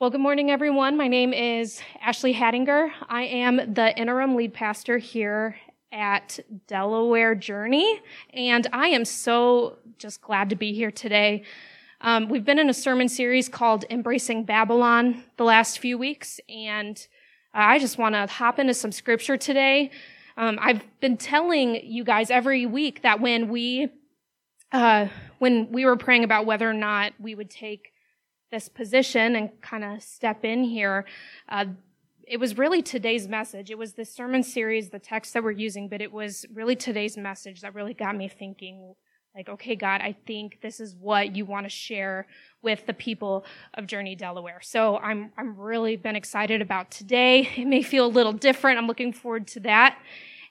Well, good morning, everyone. My name is Ashley Hattinger. I am the interim lead pastor here at Delaware Journey, and I am so just glad to be here today. Um, we've been in a sermon series called Embracing Babylon the last few weeks, and I just want to hop into some scripture today. Um, I've been telling you guys every week that when we uh, when we were praying about whether or not we would take this position and kind of step in here, uh, it was really today's message. It was the sermon series, the text that we're using, but it was really today's message that really got me thinking, like, okay, God, I think this is what you want to share with the people of Journey Delaware. So I'm, I'm really been excited about today. It may feel a little different. I'm looking forward to that.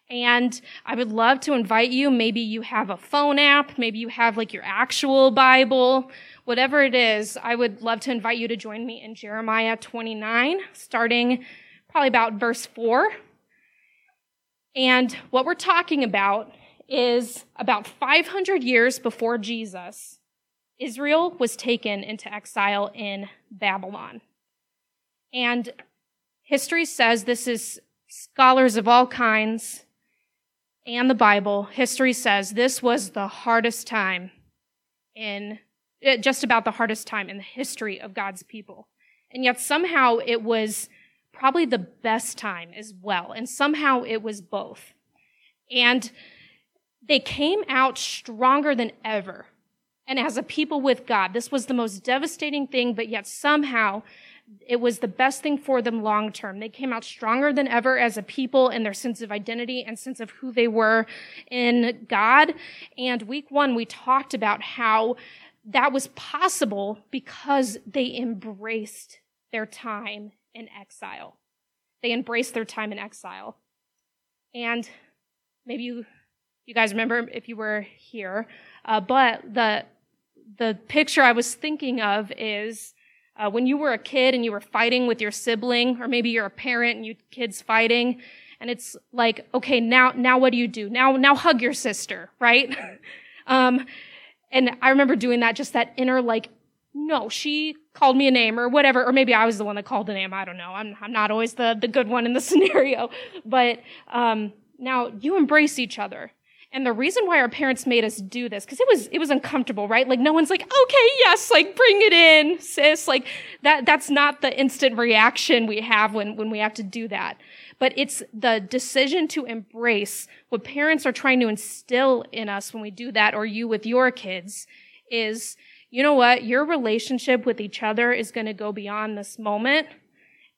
And I would love to invite you. Maybe you have a phone app. Maybe you have like your actual Bible whatever it is, I would love to invite you to join me in Jeremiah 29, starting probably about verse 4. And what we're talking about is about 500 years before Jesus, Israel was taken into exile in Babylon. And history says this is scholars of all kinds and the Bible. History says this was the hardest time in uh, just about the hardest time in the history of God's people. And yet somehow it was probably the best time as well. And somehow it was both. And they came out stronger than ever. And as a people with God, this was the most devastating thing, but yet somehow it was the best thing for them long term. They came out stronger than ever as a people in their sense of identity and sense of who they were in God. And week one, we talked about how that was possible because they embraced their time in exile. They embraced their time in exile. And maybe you, you guys remember if you were here, uh, but the, the picture I was thinking of is uh, when you were a kid and you were fighting with your sibling, or maybe you're a parent and you kids fighting, and it's like, okay, now, now what do you do? Now, now hug your sister, right? um, and I remember doing that, just that inner like, no, she called me a name or whatever, or maybe I was the one that called the name. I don't know. I'm, I'm not always the, the good one in the scenario. But um, now you embrace each other. And the reason why our parents made us do this, because it was it was uncomfortable, right? Like no one's like, okay, yes, like bring it in, sis. Like that that's not the instant reaction we have when when we have to do that but it's the decision to embrace what parents are trying to instill in us when we do that, or you with your kids, is, you know what, your relationship with each other is going to go beyond this moment.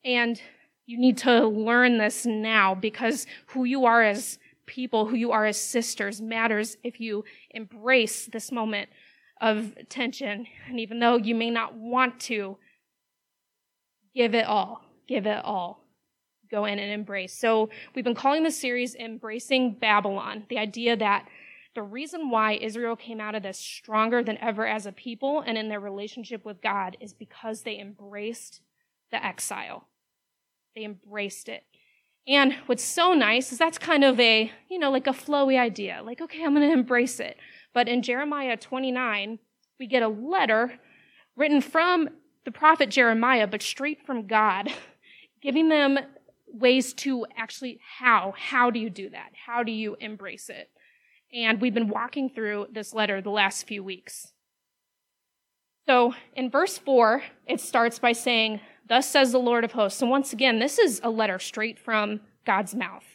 And you need to learn this now because who you are as people, who you are as sisters matters if you embrace this moment of tension. And even though you may not want to, give it all. Give it all go in and embrace. So we've been calling this series Embracing Babylon, the idea that the reason why Israel came out of this stronger than ever as a people and in their relationship with God is because they embraced the exile. They embraced it. And what's so nice is that's kind of a, you know, like a flowy idea. Like, okay, I'm going to embrace it. But in Jeremiah 29, we get a letter written from the prophet Jeremiah, but straight from God, giving them ways to actually how how do you do that how do you embrace it and we've been walking through this letter the last few weeks so in verse 4 it starts by saying thus says the lord of hosts. And once again this is a letter straight from god's mouth.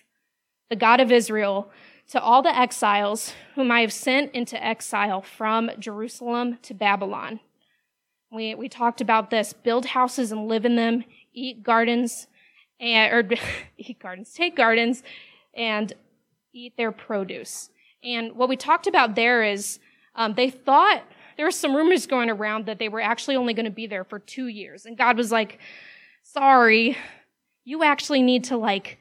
The god of israel to all the exiles whom i have sent into exile from jerusalem to babylon. We, we talked about this. Build houses and live in them. Eat gardens and or eat gardens, take gardens, and eat their produce. And what we talked about there is um, they thought there were some rumors going around that they were actually only going to be there for two years, and God was like, "Sorry, you actually need to like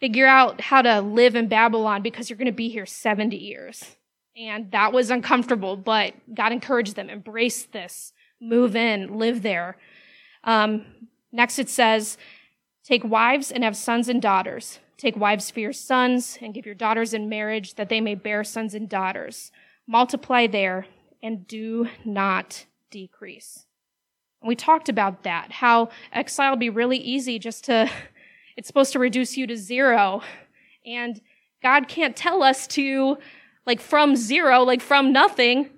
figure out how to live in Babylon because you're going to be here 70 years." And that was uncomfortable, but God encouraged them, embrace this, move in, live there. Um, next, it says, Take wives and have sons and daughters. Take wives for your sons and give your daughters in marriage that they may bear sons and daughters. Multiply there and do not decrease. We talked about that, how exile would be really easy just to, it's supposed to reduce you to zero. And God can't tell us to, like, from zero, like from nothing,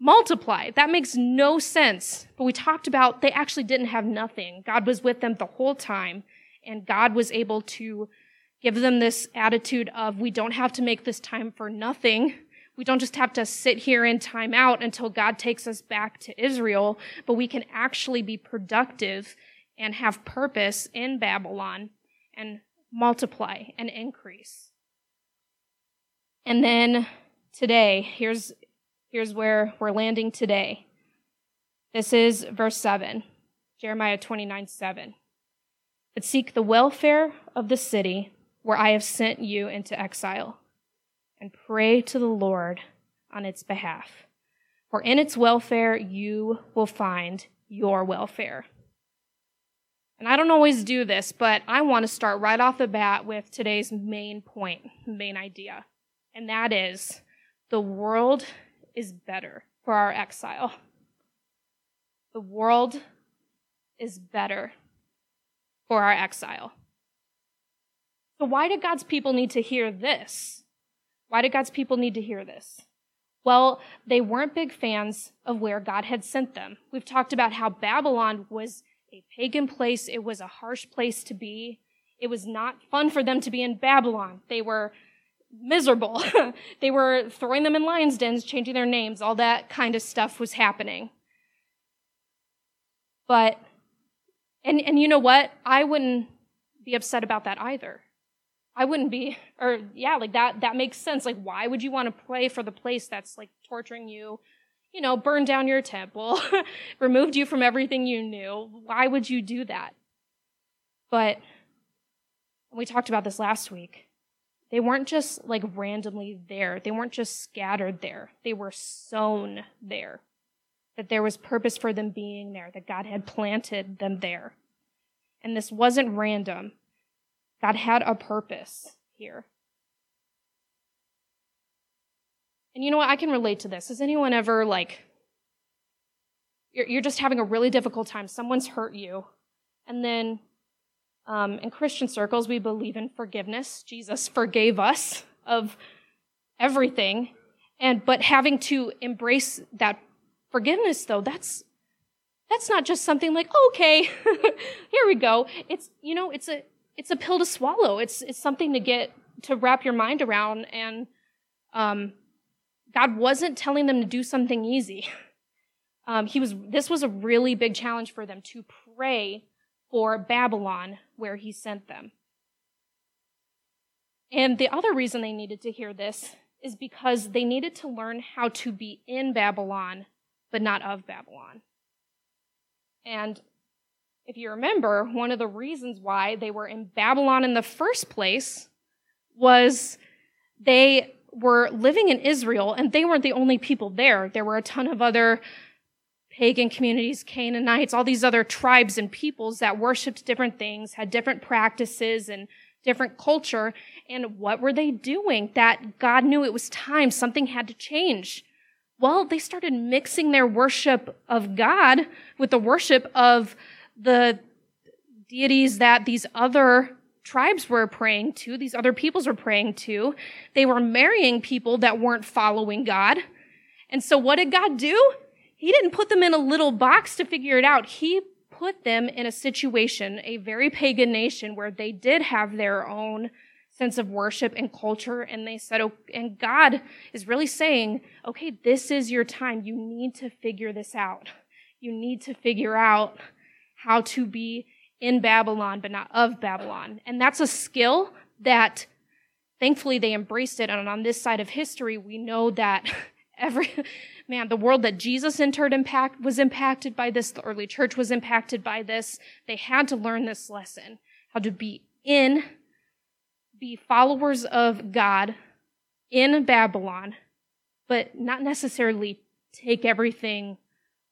multiply. That makes no sense. But we talked about they actually didn't have nothing. God was with them the whole time, and God was able to give them this attitude of we don't have to make this time for nothing. We don't just have to sit here in time out until God takes us back to Israel, but we can actually be productive and have purpose in Babylon and multiply and increase. And then today, here's, here's where we're landing today. This is verse 7, Jeremiah 29 7. But seek the welfare of the city where I have sent you into exile, and pray to the Lord on its behalf. For in its welfare you will find your welfare. And I don't always do this, but I want to start right off the bat with today's main point, main idea. And that is the world is better for our exile. The world is better for our exile. So, why did God's people need to hear this? Why did God's people need to hear this? Well, they weren't big fans of where God had sent them. We've talked about how Babylon was a pagan place, it was a harsh place to be. It was not fun for them to be in Babylon. They were miserable. they were throwing them in lions' dens, changing their names, all that kind of stuff was happening. But, and, and you know what? I wouldn't be upset about that either. I wouldn't be, or yeah, like that, that makes sense. Like, why would you want to play for the place that's like torturing you, you know, burned down your temple, removed you from everything you knew? Why would you do that? But we talked about this last week. They weren't just like randomly there. They weren't just scattered there. They were sown there. That there was purpose for them being there, that God had planted them there. And this wasn't random. God had a purpose here. And you know what? I can relate to this. Has anyone ever, like, you're, you're just having a really difficult time, someone's hurt you, and then um, in Christian circles, we believe in forgiveness. Jesus forgave us of everything. And, but having to embrace that forgiveness, though, that's, that's not just something like, okay, here we go. It's, you know, it's a, it's a pill to swallow. It's it's something to get to wrap your mind around. And um, God wasn't telling them to do something easy. Um, he was. This was a really big challenge for them to pray for Babylon, where He sent them. And the other reason they needed to hear this is because they needed to learn how to be in Babylon, but not of Babylon. And if you remember, one of the reasons why they were in Babylon in the first place was they were living in Israel and they weren't the only people there. There were a ton of other pagan communities, Canaanites, all these other tribes and peoples that worshiped different things, had different practices and different culture. And what were they doing that God knew it was time? Something had to change. Well, they started mixing their worship of God with the worship of the deities that these other tribes were praying to, these other peoples were praying to. They were marrying people that weren't following God. And so what did God do? He didn't put them in a little box to figure it out. He put them in a situation, a very pagan nation where they did have their own sense of worship and culture. And they said, oh, and God is really saying, okay, this is your time. You need to figure this out. You need to figure out how to be in Babylon, but not of Babylon. And that's a skill that thankfully they embraced it. And on this side of history, we know that every, man, the world that Jesus entered impact, was impacted by this. The early church was impacted by this. They had to learn this lesson, how to be in, be followers of God in Babylon, but not necessarily take everything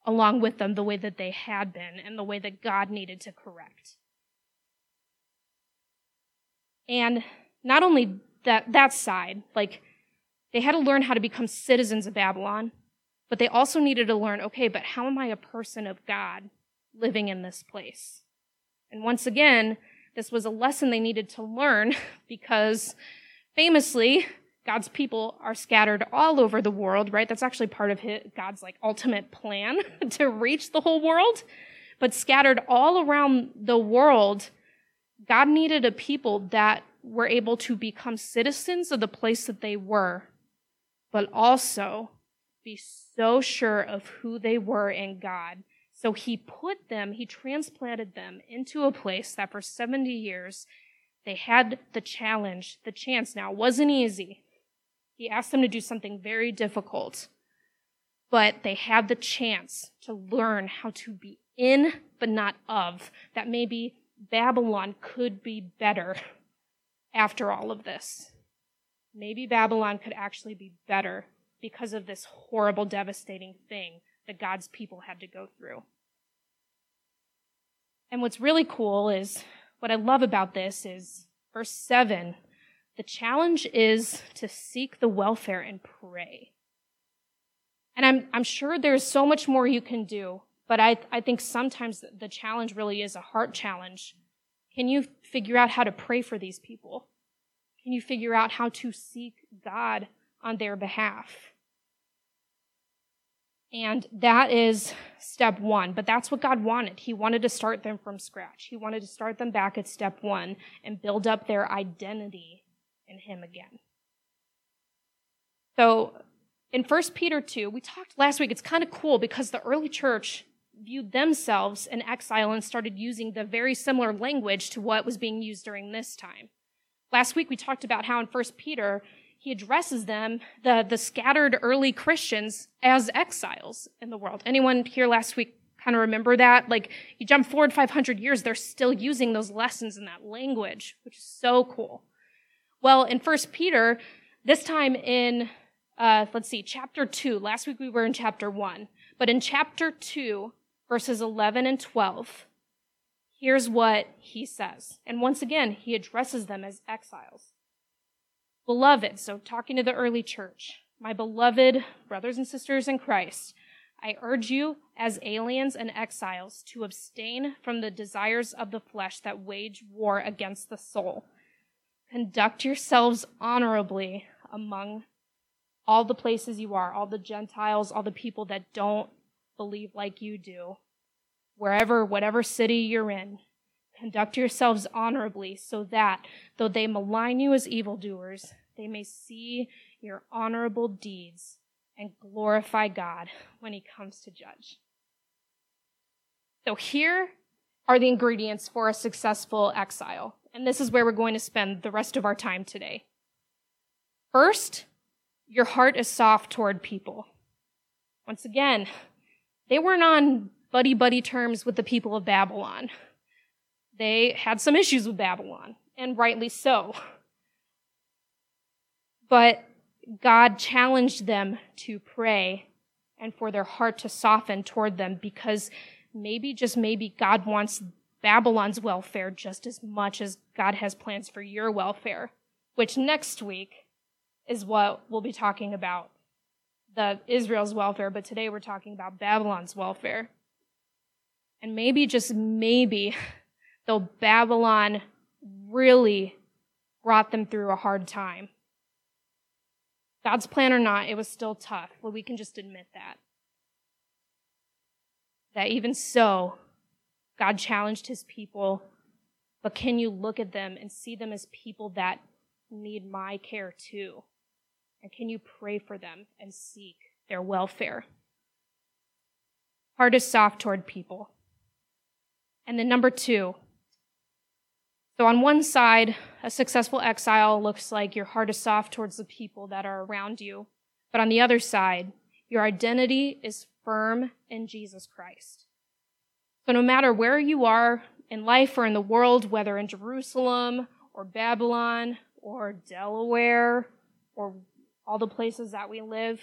along with them the way that they had been and the way that God needed to correct. And not only that, that side, like they had to learn how to become citizens of Babylon, but they also needed to learn, okay, but how am I a person of God living in this place. And once again, this was a lesson they needed to learn because famously, God's people are scattered all over the world, right? That's actually part of his, God's like ultimate plan to reach the whole world. But scattered all around the world, God needed a people that were able to become citizens of the place that they were, but also be so sure of who they were in God. So he put them, he transplanted them into a place that for 70 years they had the challenge, the chance. Now, it wasn't easy. He asked them to do something very difficult, but they had the chance to learn how to be in, but not of. That maybe Babylon could be better after all of this. Maybe Babylon could actually be better because of this horrible, devastating thing that God's people had to go through. And what's really cool is what I love about this is verse 7 the challenge is to seek the welfare and pray. And I'm, I'm sure there's so much more you can do, but I, I think sometimes the challenge really is a heart challenge. Can you figure out how to pray for these people? Can you figure out how to seek God on their behalf? And that is step one. But that's what God wanted. He wanted to start them from scratch. He wanted to start them back at step one and build up their identity in Him again. So in 1 Peter 2, we talked last week, it's kind of cool because the early church viewed themselves in exile and started using the very similar language to what was being used during this time. Last week we talked about how in 1 Peter, he addresses them, the, the scattered early Christians, as exiles in the world. Anyone here last week kind of remember that? Like, you jump forward 500 years, they're still using those lessons in that language, which is so cool. Well, in 1 Peter, this time in, uh, let's see, chapter 2, last week we were in chapter 1, but in chapter 2, verses 11 and 12, here's what he says. And once again, he addresses them as exiles. Beloved, so talking to the early church, my beloved brothers and sisters in Christ, I urge you as aliens and exiles to abstain from the desires of the flesh that wage war against the soul. Conduct yourselves honorably among all the places you are, all the Gentiles, all the people that don't believe like you do. Wherever, whatever city you're in, conduct yourselves honorably so that, though they malign you as evildoers, they may see your honorable deeds and glorify God when he comes to judge. So here are the ingredients for a successful exile. And this is where we're going to spend the rest of our time today. First, your heart is soft toward people. Once again, they weren't on buddy buddy terms with the people of Babylon. They had some issues with Babylon, and rightly so. But God challenged them to pray and for their heart to soften toward them because maybe, just maybe, God wants Babylon's welfare just as much as God has plans for your welfare, which next week is what we'll be talking about the Israel's welfare, but today we're talking about Babylon's welfare. And maybe, just maybe, though Babylon really brought them through a hard time, God's plan or not, it was still tough. Well, we can just admit that. That even so, God challenged his people, but can you look at them and see them as people that need my care too? And can you pray for them and seek their welfare? Heart is soft toward people. And then number two, so, on one side, a successful exile looks like your heart is soft towards the people that are around you. But on the other side, your identity is firm in Jesus Christ. So, no matter where you are in life or in the world, whether in Jerusalem or Babylon or Delaware or all the places that we live,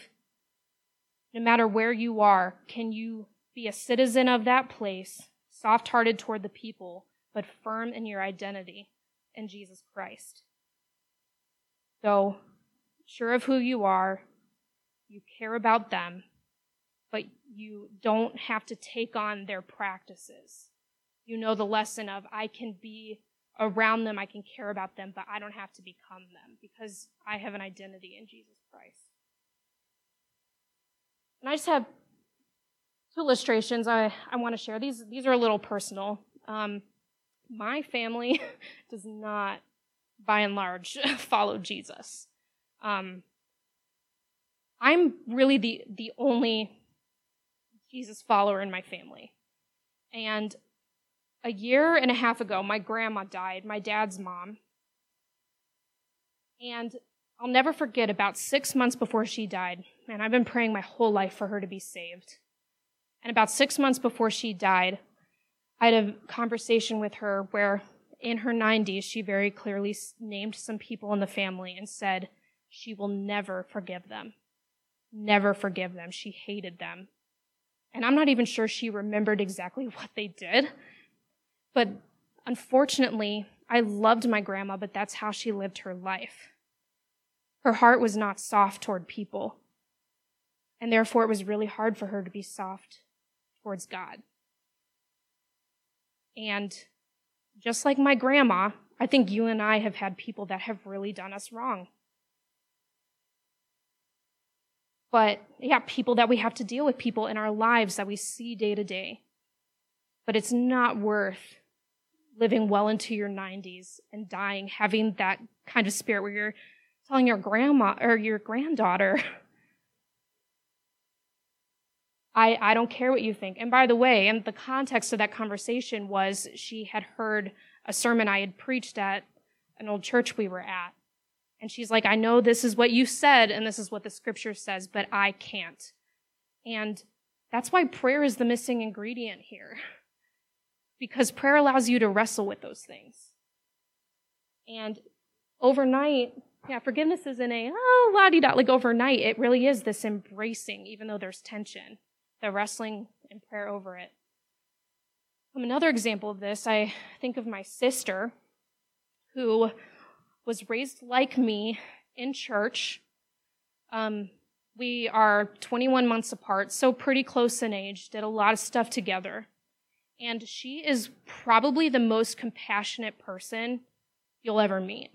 no matter where you are, can you be a citizen of that place, soft hearted toward the people, but firm in your identity in Jesus Christ. So, sure of who you are, you care about them, but you don't have to take on their practices. You know the lesson of I can be around them, I can care about them, but I don't have to become them because I have an identity in Jesus Christ. And I just have two illustrations I, I want to share. These, these are a little personal. Um, my family does not, by and large, follow Jesus. Um, I'm really the, the only Jesus follower in my family. And a year and a half ago, my grandma died, my dad's mom. And I'll never forget about six months before she died, and I've been praying my whole life for her to be saved. And about six months before she died, I had a conversation with her where in her 90s, she very clearly named some people in the family and said she will never forgive them. Never forgive them. She hated them. And I'm not even sure she remembered exactly what they did. But unfortunately, I loved my grandma, but that's how she lived her life. Her heart was not soft toward people. And therefore, it was really hard for her to be soft towards God. And just like my grandma, I think you and I have had people that have really done us wrong. But yeah, people that we have to deal with, people in our lives that we see day to day. But it's not worth living well into your 90s and dying, having that kind of spirit where you're telling your grandma or your granddaughter, I, I don't care what you think. And by the way, and the context of that conversation was she had heard a sermon I had preached at an old church we were at. And she's like, I know this is what you said and this is what the scripture says, but I can't. And that's why prayer is the missing ingredient here. Because prayer allows you to wrestle with those things. And overnight, yeah, forgiveness isn't a, oh, la di da. Like overnight, it really is this embracing, even though there's tension the wrestling and prayer over it. Um, another example of this, I think of my sister, who was raised like me in church. Um, we are 21 months apart, so pretty close in age, did a lot of stuff together. And she is probably the most compassionate person you'll ever meet.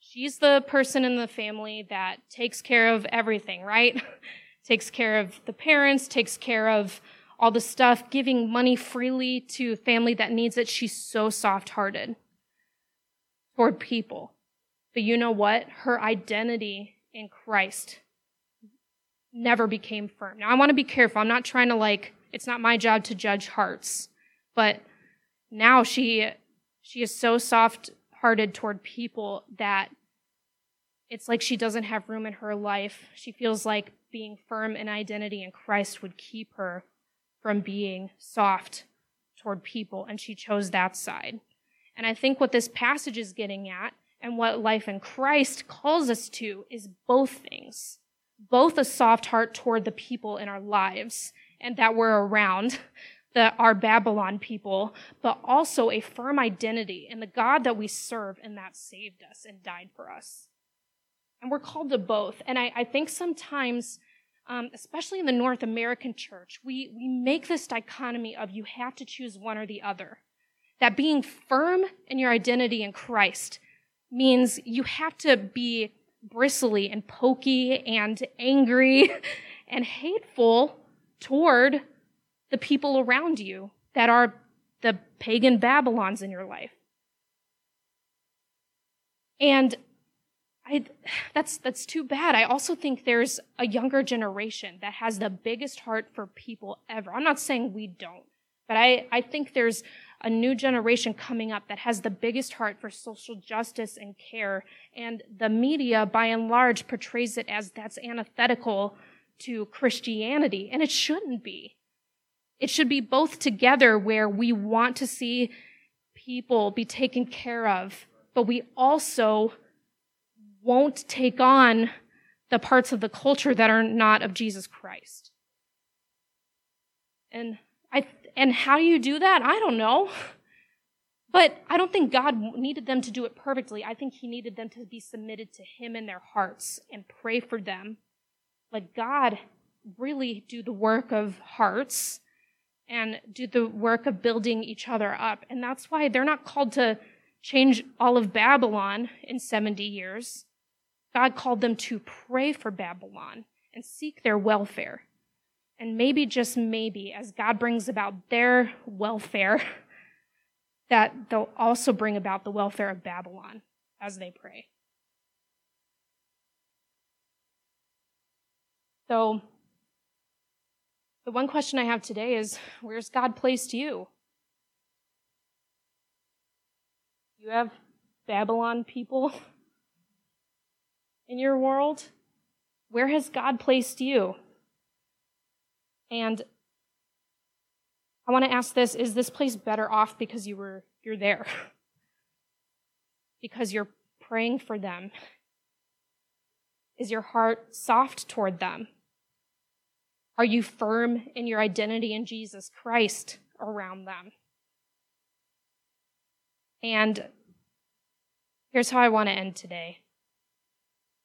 She's the person in the family that takes care of everything, right? takes care of the parents, takes care of all the stuff, giving money freely to family that needs it. She's so soft hearted toward people. But you know what? Her identity in Christ never became firm. Now, I want to be careful. I'm not trying to like, it's not my job to judge hearts. But now she, she is so soft hearted toward people that it's like she doesn't have room in her life. She feels like being firm in identity in Christ would keep her from being soft toward people, and she chose that side. And I think what this passage is getting at and what life in Christ calls us to is both things. Both a soft heart toward the people in our lives and that we're around, the, our Babylon people, but also a firm identity in the God that we serve and that saved us and died for us. And we're called to both. And I, I think sometimes, um, especially in the North American church, we, we make this dichotomy of you have to choose one or the other. That being firm in your identity in Christ means you have to be bristly and pokey and angry and hateful toward the people around you that are the pagan Babylons in your life. And I, that's, that's too bad. I also think there's a younger generation that has the biggest heart for people ever. I'm not saying we don't, but I, I think there's a new generation coming up that has the biggest heart for social justice and care. And the media, by and large, portrays it as that's antithetical to Christianity. And it shouldn't be. It should be both together where we want to see people be taken care of, but we also won't take on the parts of the culture that are not of Jesus Christ. And and how do you do that? I don't know. But I don't think God needed them to do it perfectly. I think he needed them to be submitted to him in their hearts and pray for them. Like God really do the work of hearts and do the work of building each other up. And that's why they're not called to change all of Babylon in 70 years. God called them to pray for Babylon and seek their welfare. And maybe, just maybe, as God brings about their welfare, that they'll also bring about the welfare of Babylon as they pray. So, the one question I have today is where's God placed you? You have Babylon people in your world? Where has God placed you? And I want to ask this is this place better off because you were you're there? because you're praying for them? Is your heart soft toward them? Are you firm in your identity in Jesus Christ around them? And here's how I want to end today.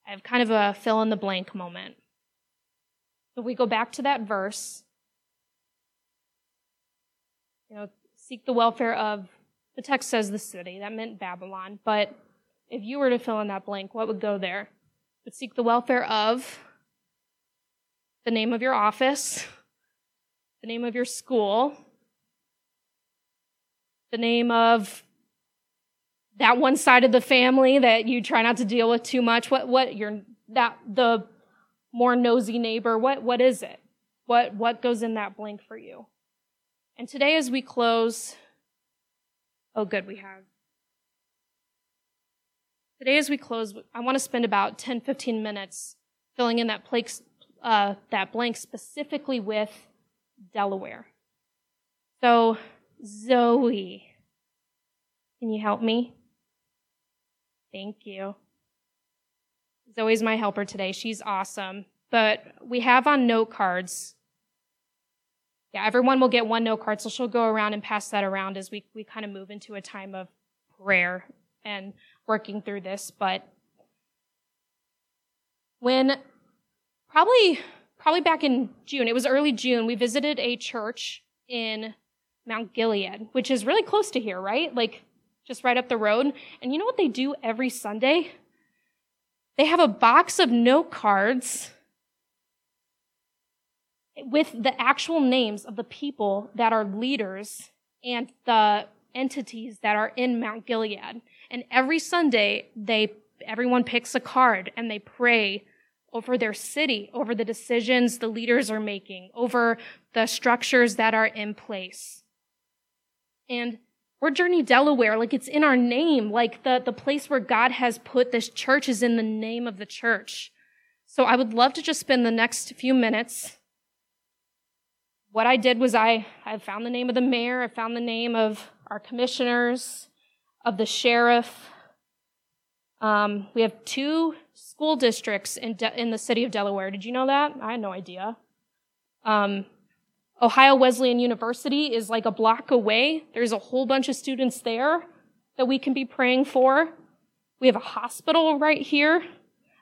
I have kind of a fill in the blank moment. If we go back to that verse, you know, seek the welfare of, the text says the city, that meant Babylon, but if you were to fill in that blank, what would go there? Would seek the welfare of the name of your office, the name of your school, the name of that one side of the family that you try not to deal with too much. What what your that the more nosy neighbor, what, what is it? What, what goes in that blank for you? And today as we close, oh good, we have. Today as we close, I want to spend about 10, 15 minutes filling in that blank, uh, that blank specifically with Delaware. So, Zoe, can you help me? Thank you. Zoe's my helper today. She's awesome. But we have on note cards. Yeah, everyone will get one note card, so she'll go around and pass that around as we, we kind of move into a time of prayer and working through this. But when probably probably back in June, it was early June, we visited a church in Mount Gilead, which is really close to here, right? Like just right up the road. And you know what they do every Sunday? They have a box of note cards with the actual names of the people that are leaders and the entities that are in Mount Gilead. And every Sunday, they everyone picks a card and they pray over their city, over the decisions the leaders are making, over the structures that are in place. And we're Journey Delaware, like it's in our name, like the, the place where God has put this church is in the name of the church. So I would love to just spend the next few minutes. What I did was I, I found the name of the mayor, I found the name of our commissioners, of the sheriff. Um, we have two school districts in, De- in the city of Delaware. Did you know that? I had no idea. Um, Ohio Wesleyan University is like a block away. There's a whole bunch of students there that we can be praying for. We have a hospital right here.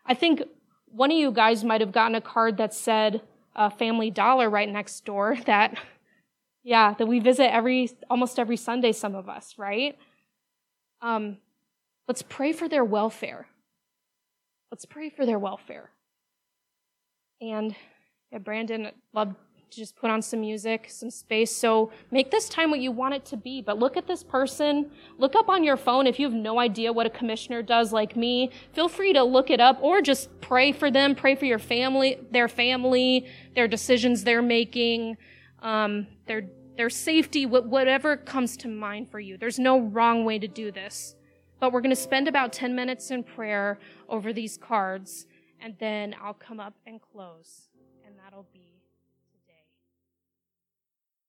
I think one of you guys might have gotten a card that said uh, Family Dollar right next door that, yeah, that we visit every, almost every Sunday, some of us, right? Um, let's pray for their welfare. Let's pray for their welfare. And yeah, Brandon, loved to just put on some music, some space. So make this time what you want it to be. But look at this person. Look up on your phone if you have no idea what a commissioner does, like me. Feel free to look it up or just pray for them. Pray for your family, their family, their decisions they're making, um, their their safety, whatever comes to mind for you. There's no wrong way to do this. But we're going to spend about 10 minutes in prayer over these cards, and then I'll come up and close, and that'll be.